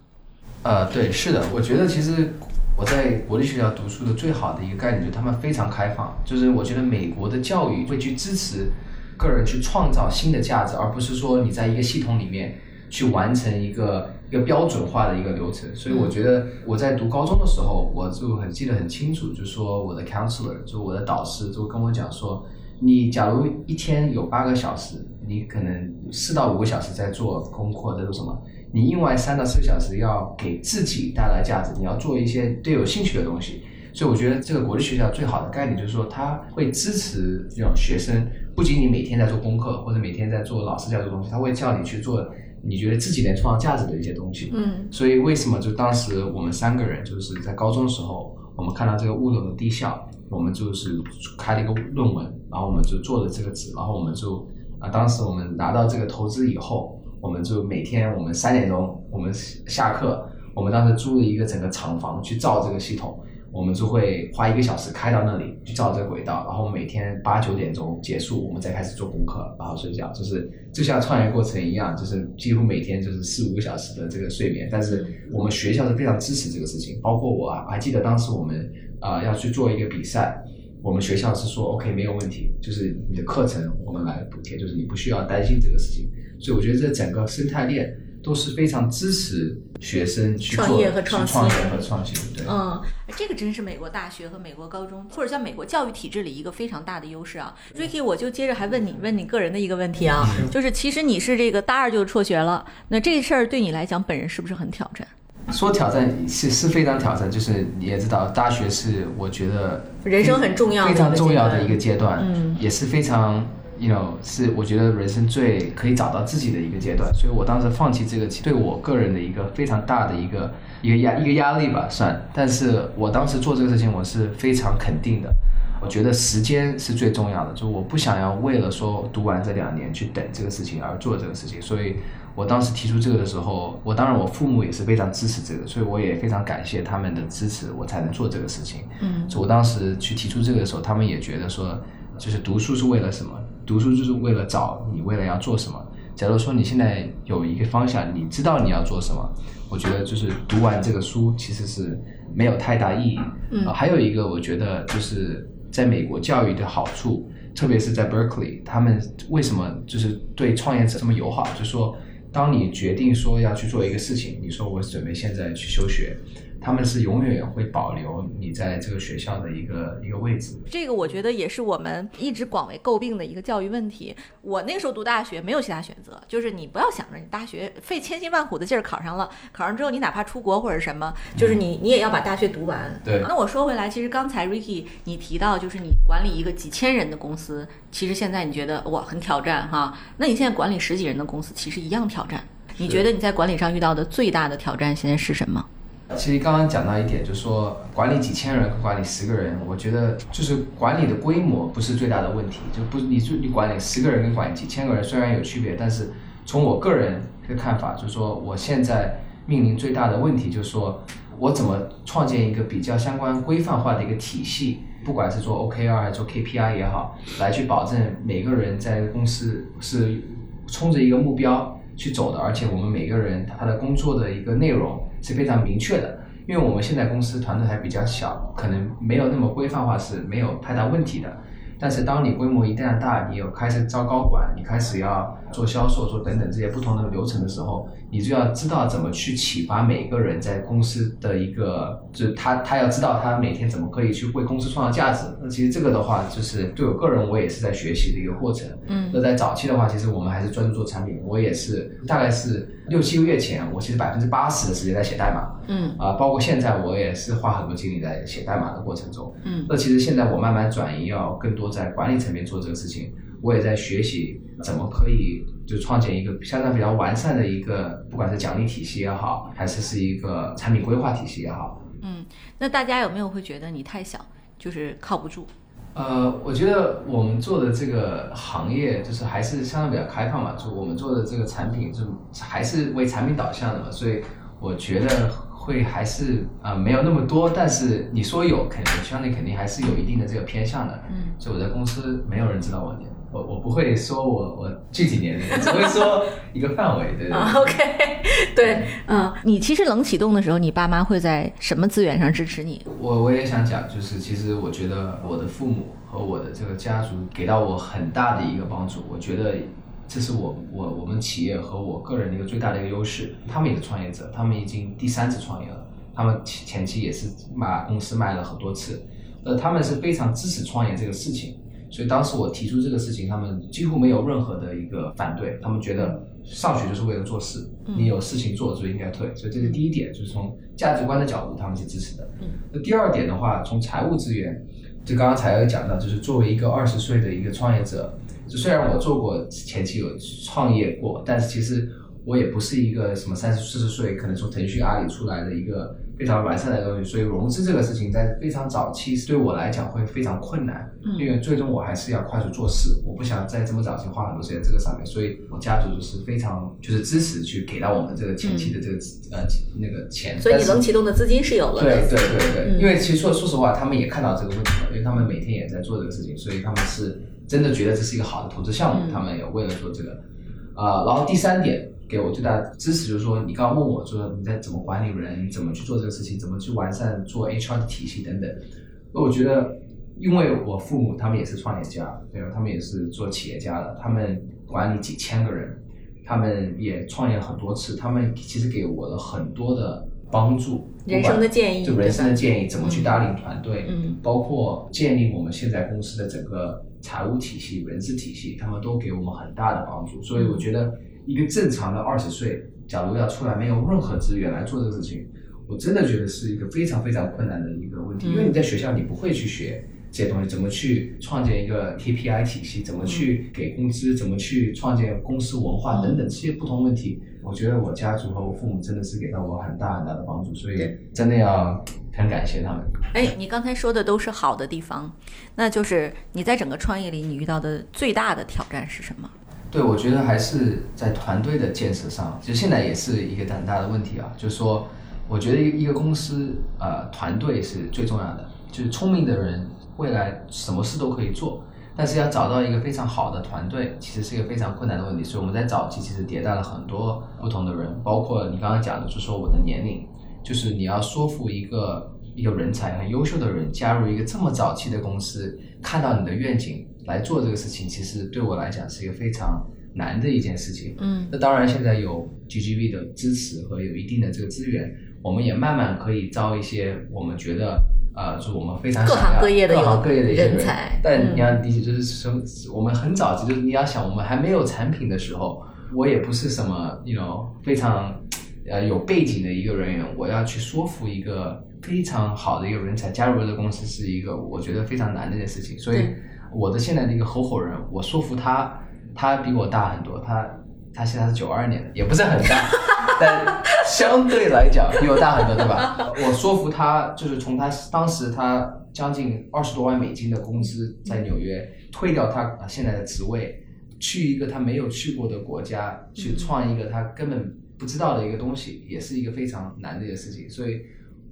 呃，对，是的，我觉得其实我在国际学校读书的最好的一个概念就是他们非常开放，就是我觉得美国的教育会去支持个人去创造新的价值，而不是说你在一个系统里面去完成一个。一个标准化的一个流程，所以我觉得我在读高中的时候，我就很记得很清楚，就说我的 counselor，就我的导师，就跟我讲说，你假如一天有八个小时，你可能四到五个小时在做功课，在做什么？你另外三到四个小时要给自己带来价值，你要做一些对有兴趣的东西。所以我觉得这个国际学校最好的概念就是说，它会支持这种学生，不仅仅每天在做功课或者每天在做老师教的东西，他会叫你去做你觉得自己能创造价值的一些东西。嗯所以为什么就当时我们三个人就是在高中的时候，我们看到这个乌龙的低效，我们就是开了一个论文，然后我们就做了这个纸，然后我们就啊，当时我们拿到这个投资以后，我们就每天我们三点钟我们下课，我们当时租了一个整个厂房去造这个系统。我们就会花一个小时开到那里去造这个轨道，然后每天八九点钟结束，我们再开始做功课，然后睡觉，就是就像创业过程一样，就是几乎每天就是四五个小时的这个睡眠。但是我们学校是非常支持这个事情，包括我啊还记得当时我们啊、呃要去做一个比赛，我们学校是说 OK 没有问题，就是你的课程我们来补贴，就是你不需要担心这个事情。所以我觉得这整个生态链都是非常支持学生去做创业和创新创业和创新，对。嗯，这个真是美国大学和美国高中，或者像美国教育体制里一个非常大的优势啊。Ricky，我就接着还问你问你个人的一个问题啊，就是其实你是这个大二就辍学了，那这事儿对你来讲本人是不是很挑战？说挑战是是非常挑战，就是你也知道，大学是我觉得人生很重要非常重要的一个阶阶段，嗯也是非常，you know，是我觉得人生最可以找到自己的一个阶段。所以我当时放弃这个，对我个人的一个非常大的一个一个压一个压力吧，算。但是我当时做这个事情，我是非常肯定的。我觉得时间是最重要的，就我不想要为了说读完这两年去等这个事情而做这个事情，所以我当时提出这个的时候，我当然我父母也是非常支持这个，所以我也非常感谢他们的支持，我才能做这个事情。嗯所以我当时去提出这个的时候，他们也觉得说，就是读书是为了什么？读书就是为了找你未来要做什么。假如说你现在有一个方向，你知道你要做什么，我觉得就是读完这个书其实是没有太大意义。嗯呃还有一个我觉得就是在美国教育的好处，特别是在 Berkeley，他们为什么就是对创业者这么友好？就是说，当你决定说要去做一个事情，你说我准备现在去休学，他们是永远会保留你在这个学校的一个一个位置。这个我觉得也是我们一直广为诟病的一个教育问题。我那个时候读大学没有其他选择，就是你不要想着你大学费千辛万苦的劲儿考上了，考上之后你哪怕出国或者什么，就是你你也要把大学读完。对那我说回来，其实刚才 Ricky 你提到，就是你管理一个几千人的公司，其实现在你觉得哇很挑战哈，那你现在管理十几人的公司，其实一样挑战。你觉得你在管理上遇到的最大的挑战现在是什么？其实刚刚讲到一点，就是说管理几千人和管理十个人，我觉得就是管理的规模不是最大的问题，就不你就你管理十个人跟管理几千个人虽然有区别，但是从我个人的看法，就是说我现在面临最大的问题就是说我怎么创建一个比较相关规范化的一个体系，不管是做 OKR 还是做 KPI 也好，来去保证每个人在公司是冲着一个目标去走的，而且我们每个人他的工作的一个内容是非常明确的。因为我们现在公司团队还比较小，可能没有那么规范化是没有太大问题的。但是当你规模一旦大，你有开始招高管，你开始要做销售、做等等这些不同的流程的时候，你就要知道怎么去启发每个人在公司的一个，就是他他要知道他每天怎么可以去为公司创造价值。那其实这个的话，就是对我个人我也是在学习的一个过程。嗯那在早期的话，其实我们还是专注做产品，我也是大概是六七个月前，我其实百分之八十的时间在写代码。嗯啊、包括现在我也是花很多精力在写代码的过程中。嗯那其实现在我慢慢转移，要更多在管理层面做这个事情。我也在学习怎么可以就创建一个相对比较完善的一个，不管是奖励体系也好，还是是一个产品规划体系也好。嗯，那大家有没有会觉得你太小，就是靠不住？呃，我觉得我们做的这个行业就是还是相对比较开放嘛，就我们做的这个产品就还是为产品导向的嘛，所以我觉得会还是啊、呃没有那么多，但是你说有，肯定相对肯定还是有一定的这个偏向的。嗯，所以我在公司没有人知道我年，我我不会说我我具体年龄，只会说一个范围，对对，OK，对，嗯，你其实冷启动的时候，你爸妈会在什么资源上支持你？我我也想讲，就是其实我觉得我的父母和我的这个家族给到我很大的一个帮助，我觉得这是我我我们企业和我个人的一个最大的一个优势。他们也是创业者，他们已经第三次创业了，他们前前期也是把公司卖了很多次，呃，他们是非常支持创业这个事情。所以当时我提出这个事情，他们几乎没有任何的一个反对，他们觉得上学就是为了做事，你有事情做就应该退，所以这是第一点，就是从价值观的角度他们是支持的。那第二点的话，从财务资源，就刚刚才有讲到，就是作为一个二十岁的一个创业者，就虽然我做过前期有创业过，但是其实我也不是一个什么三十四十岁可能从腾讯阿里出来的一个。非常完善的东西，所以融资这个事情在非常早期对我来讲会非常困难，因为最终我还是要快速做事，我不想在这么早期花很多时间这个上面，所以我家族就是非常就是支持去给到我们这个前期的这个呃那个钱，所以你能启动的资金是有了，对对对对，因为其实说说实话，他们也看到这个问题了，因为他们每天也在做这个事情，所以他们是真的觉得这是一个好的投资项目，他们也为了做这个，啊，然后第三点。给我最大的支持就是说，你刚刚问我说你在怎么管理人，怎么去做这个事情，怎么去完善做 HR 的体系等等。那我觉得，因为我父母他们也是创业家，对吧？他们也是做企业家的，他们管理几千个人，他们也创业很多次，他们其实给我了很多的帮助，人生的建议，就人生的建议，怎么去带领团队，嗯，包括建立我们现在公司的整个财务体系、人事体系，他们都给我们很大的帮助。所以我觉得。一个正常的二十岁，假如要出来没有任何资源来做这个事情，我真的觉得是一个非常非常困难的一个问题。因为你在学校你不会去学这些东西，怎么去创建一个 KPI 体系，怎么去给工资，怎么去创建公司文化等等这些不同问题，我觉得我家族和我父母真的是给到我很大很大的帮助，所以真的要很感谢他们。哎，你刚才说的都是好的地方，那就是你在整个创业里你遇到的最大的挑战是什么？对，我觉得还是在团队的建设上，就现在也是一个很大的问题啊。就是说，我觉得一一个公司，呃，团队是最重要的。就是聪明的人，未来什么事都可以做，但是要找到一个非常好的团队，其实是一个非常困难的问题。所以我们在早期其实迭代了很多不同的人，包括你刚刚讲的，就说我的年龄，就是你要说服一个一个人才很优秀的人加入一个这么早期的公司，看到你的愿景。来做这个事情，其实对我来讲是一个非常难的一件事情。嗯，那当然现在有 GGV 的支持和有一定的这个资源，我们也慢慢可以招一些我们觉得呃，就我们非常各行各业的各行各业的一些人才。但你要理解，就是说我们很早期，就是你要想我们还没有产品的时候，我也不是什么 you know 非常呃有背景的一个人员，我要去说服一个非常好的一个人才加入这个公司，是一个我觉得非常难的一件事情，所以。我的现在的一个合伙人，我说服他，他比我大很多，他他现在是九二年的，也不是很大，但相对来讲比我大很多，对吧？我说服他，就是从他当时他将近二十多万美金的工资在纽约，退掉他现在的职位，去一个他没有去过的国家，去创一个他根本不知道的一个东西，也是一个非常难的一个事情，所以。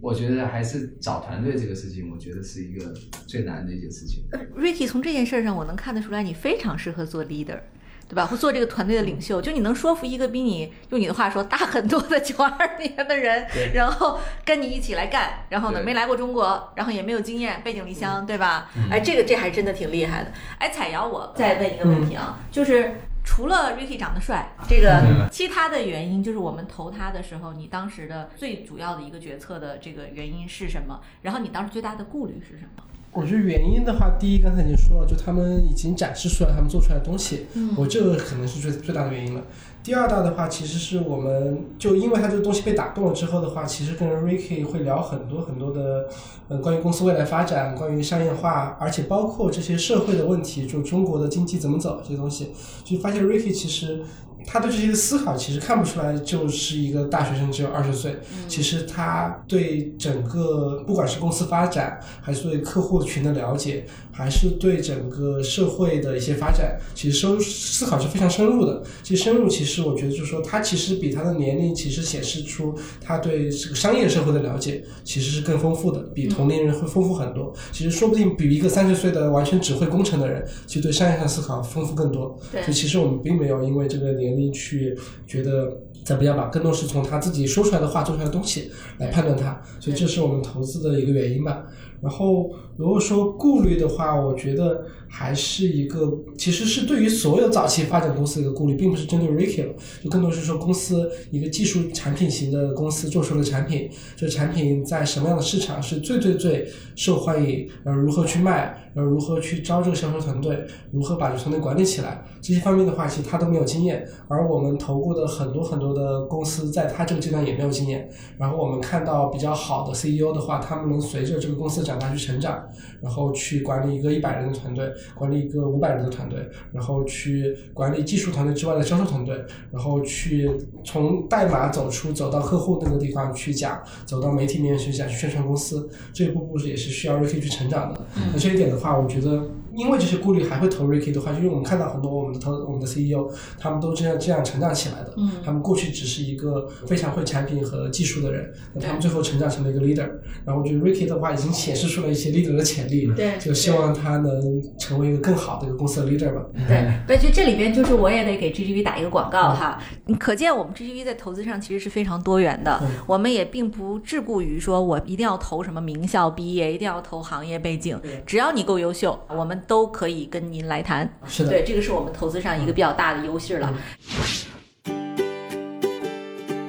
我觉得还是找团队这个事情，我觉得是一个最难的一件事情。Ricky，从这件事上我能看得出来，你非常适合做 leader，对吧？或做这个团队的领袖，就你能说服一个比你用你的话说大很多的九二年的人，然后跟你一起来干，然后呢没来过中国，然后也没有经验，背井离乡，对吧？哎，这个这还真的挺厉害的。哎，彩瑶，我再问一个问题啊，就是。除了 Ricky 长得帅，这个其他的原因就是我们投他的时候，你当时的最主要的一个决策的这个原因是什么？然后你当时最大的顾虑是什么？我觉得原因的话，第一刚才已经说了，就他们已经展示出来他们做出来的东西，我这个可能是最最大的原因了。第二大的话，其实是我们就因为他这个东西被打动了之后的话，其实跟 Ricky 会聊很多很多的，嗯，关于公司未来发展，关于商业化，而且包括这些社会的问题，就中国的经济怎么走这些东西，就发现 Ricky 其实。他对这些思考其实看不出来，就是一个大学生，只有二十岁。其实他对整个不管是公司发展，还是对客户群的了解，还是对整个社会的一些发展，其实深思考是非常深入的。其实深入，其实我觉得就是说，他其实比他的年龄其实显示出他对这个商业社会的了解其实是更丰富的，比同龄人会丰富很多。其实说不定比一个三十岁的完全只会工程的人，其实对商业上思考丰富更多。所以其实我们并没有因为这个年。年龄去觉得在不要把更多是从他自己说出来的话、做出来的东西来判断他，所以这是我们投资的一个原因吧。然后如果说顾虑的话，我觉得还是一个，其实是对于所有早期发展公司的一个顾虑，并不是针对 Ricky 了，就更多是说公司一个技术产品型的公司做出的产品，这产品在什么样的市场是最最最受欢迎，然后如何去卖，然后如何去招这个销售团队，如何把这个团队管理起来，这些方面的话，其实他都没有经验，而我们投过的很多很多的公司，在他这个阶段也没有经验。然后我们看到比较好的 CEO 的话，他们能随着这个公司长大去成长，然后去管理一个一百人的团队，管理一个五百人的团队，然后去管理技术团队之外的销售团队，然后去从代码走出走到客户那个地方去讲，走到媒体面去讲去宣传公司，这一步步也是需要 Ricky 去成长的。那这一点的话，我觉得。因为这些顾虑还会投 Ricky 的话，就因为我们看到很多我们的投我们的 CEO，他们都这样这样成长起来的。嗯，他们过去只是一个非常会产品和技术的人，那他们最后成长成了一个 leader。然后我觉得 Ricky 的话已经显示出了一些 leader 的潜力，对，就希望他能成为一个更好的一个公司的 leader 吧。对，对，就这里边就是我也得给 GGV 打一个广告哈，可见我们 GGV 在投资上其实是非常多元的，我们也并不桎梏于说我一定要投什么名校毕业，一定要投行业背景，只要你够优秀，我们都可以跟您来谈。是的，对，这个是我们投资上一个比较大的优势了。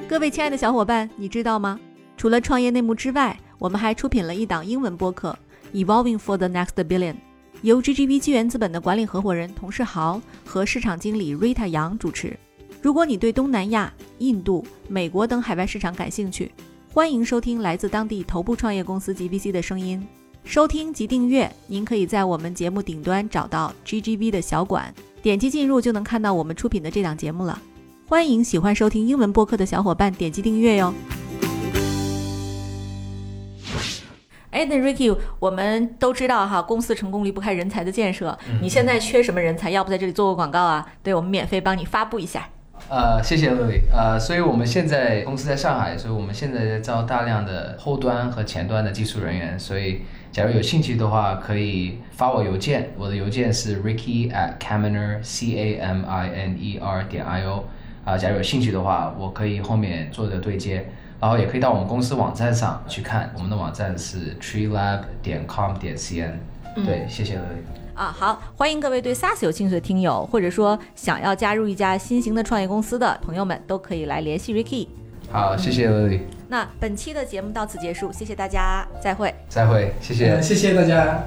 各位亲爱的小伙伴，你知道吗？除了创业内幕之外，我们还出品了一档英文播客《Evolving for the Next Billion》，由 GGV 纪元资本的管理合伙人童世豪和市场经理 Rita 杨主持。如果你对东南亚、印度、美国等海外市场感兴趣，欢迎收听来自当地头部创业公司 GVC 的声音。收听及订阅，您可以在我们节目顶端找到 GGV 的小馆，点击进入就能看到我们出品的这档节目了。欢迎喜欢收听英文播客的小伙伴点击订阅哟。哎，那 Ricky，我们都知道哈，公司成功离不开人才的建设。你现在缺什么人才？要不在这里做个广告啊？对，我们免费帮你发布一下。呃，谢谢乐伟。呃，所以我们现在公司在上海，所以我们现在在招大量的后端和前端的技术人员。所以，假如有兴趣的话，可以发我邮件，我的邮件是 ricky at caminer c a m i n e r 点 i o。啊，假如有兴趣的话，我可以后面做个对接，然后也可以到我们公司网站上去看，我们的网站是 treelab 点 com 点 cn。对，谢谢乐伟。啊，好，欢迎各位对 SaaS 有兴趣的听友，或者说想要加入一家新型的创业公司的朋友们，都可以来联系 Ricky。好谢谢那本期的节目到此结束谢谢大家再会。再会谢谢。谢谢大家。